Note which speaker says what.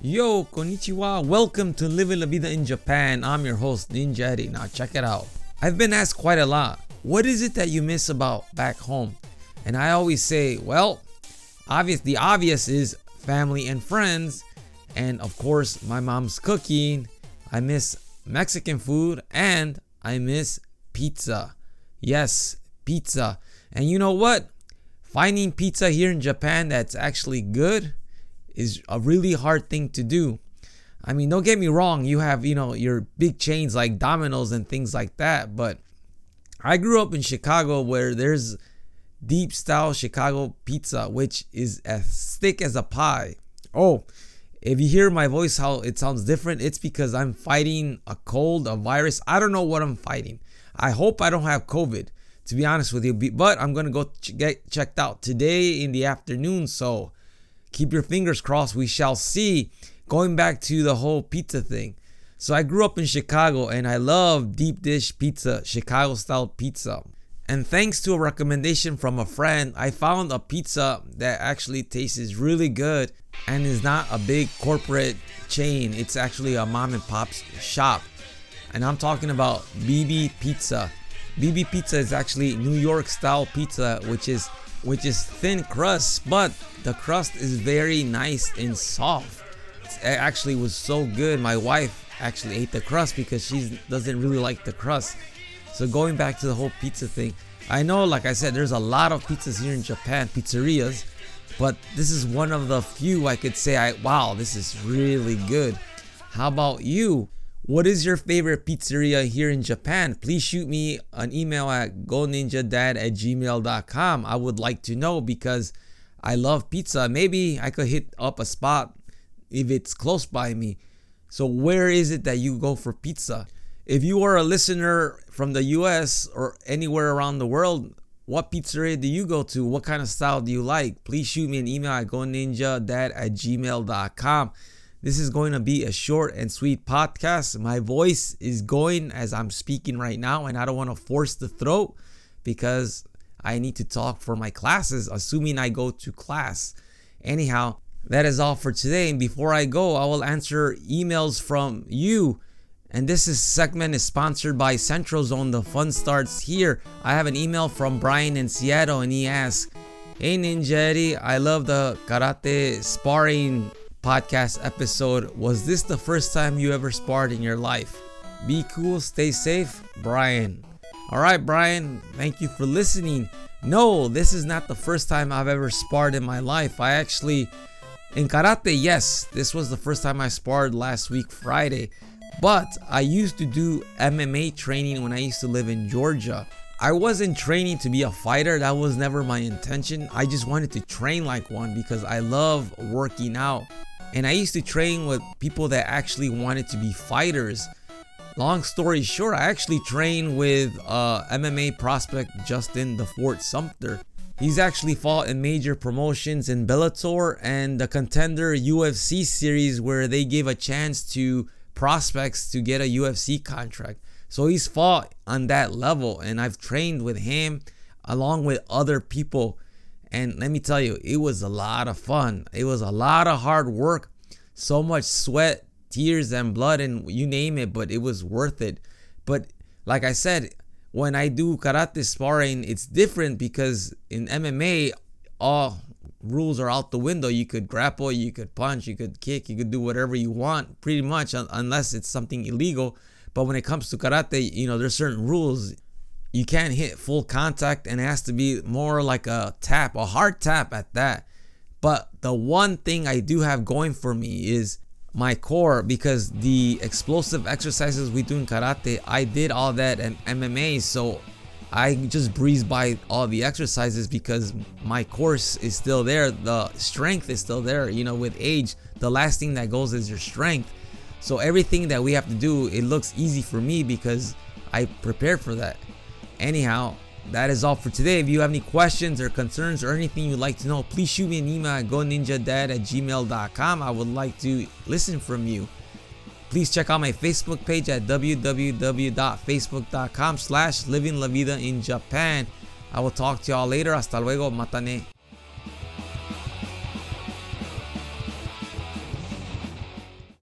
Speaker 1: Yo, konnichiwa. Welcome to Living La Vida in Japan. I'm your host, Ninja Eddie. Now, check it out. I've been asked quite a lot what is it that you miss about back home? And I always say, well, obvious the obvious is family and friends, and of course, my mom's cooking. I miss Mexican food and I miss pizza. Yes, pizza. And you know what? Finding pizza here in Japan that's actually good is a really hard thing to do. I mean, don't get me wrong, you have, you know, your big chains like Domino's and things like that, but I grew up in Chicago where there's deep style Chicago pizza, which is as thick as a pie. Oh, if you hear my voice, how it sounds different, it's because I'm fighting a cold, a virus. I don't know what I'm fighting. I hope I don't have COVID, to be honest with you, but I'm gonna go ch- get checked out today in the afternoon. So keep your fingers crossed. We shall see. Going back to the whole pizza thing. So I grew up in Chicago and I love deep dish pizza, Chicago style pizza. And thanks to a recommendation from a friend, I found a pizza that actually tastes really good and is not a big corporate chain. It's actually a mom and pop's shop. And I'm talking about BB Pizza. BB Pizza is actually New York style pizza, which is which is thin crust, but the crust is very nice and soft. It actually was so good. My wife actually ate the crust because she doesn't really like the crust. So going back to the whole pizza thing, I know, like I said, there's a lot of pizzas here in Japan, pizzerias, but this is one of the few I could say, I wow, this is really good. How about you? What is your favorite pizzeria here in Japan? Please shoot me an email at goninjadad at gmail.com. I would like to know because I love pizza. Maybe I could hit up a spot if it's close by me. So, where is it that you go for pizza? If you are a listener from the US or anywhere around the world, what pizzeria do you go to? What kind of style do you like? Please shoot me an email at goninjadad at gmail.com. This is going to be a short and sweet podcast. My voice is going as I'm speaking right now, and I don't want to force the throat because I need to talk for my classes, assuming I go to class. Anyhow, that is all for today. And before I go, I will answer emails from you. And this is segment is sponsored by Central Zone. The fun starts here. I have an email from Brian in Seattle, and he asks, Hey Ninja Eddie, I love the karate sparring podcast episode. Was this the first time you ever sparred in your life? Be cool, stay safe, Brian. All right, Brian, thank you for listening. No, this is not the first time I've ever sparred in my life. I actually, in karate, yes, this was the first time I sparred last week, Friday. But I used to do MMA training when I used to live in Georgia. I wasn't training to be a fighter, that was never my intention. I just wanted to train like one because I love working out. And I used to train with people that actually wanted to be fighters. Long story short, I actually trained with uh, MMA prospect Justin the Fort Sumter. He's actually fought in major promotions in Bellator and the Contender UFC series where they gave a chance to prospects to get a UFC contract. So he's fought on that level and I've trained with him along with other people and let me tell you, it was a lot of fun. It was a lot of hard work, so much sweat, tears, and blood, and you name it, but it was worth it. But like I said, when I do karate sparring, it's different because in MMA, all rules are out the window. You could grapple, you could punch, you could kick, you could do whatever you want, pretty much, unless it's something illegal. But when it comes to karate, you know, there's certain rules you can't hit full contact and it has to be more like a tap, a hard tap at that. But the one thing I do have going for me is my core because the explosive exercises we do in karate, I did all that in MMA, so I just breeze by all the exercises because my course is still there. The strength is still there. You know, with age, the last thing that goes is your strength. So everything that we have to do, it looks easy for me because I prepared for that. Anyhow, that is all for today. If you have any questions or concerns or anything you'd like to know, please shoot me an email at goninjadad at gmail.com. I would like to listen from you. Please check out my Facebook page at www.facebook.com slash living la vida in Japan. I will talk to y'all later. Hasta luego. Matane.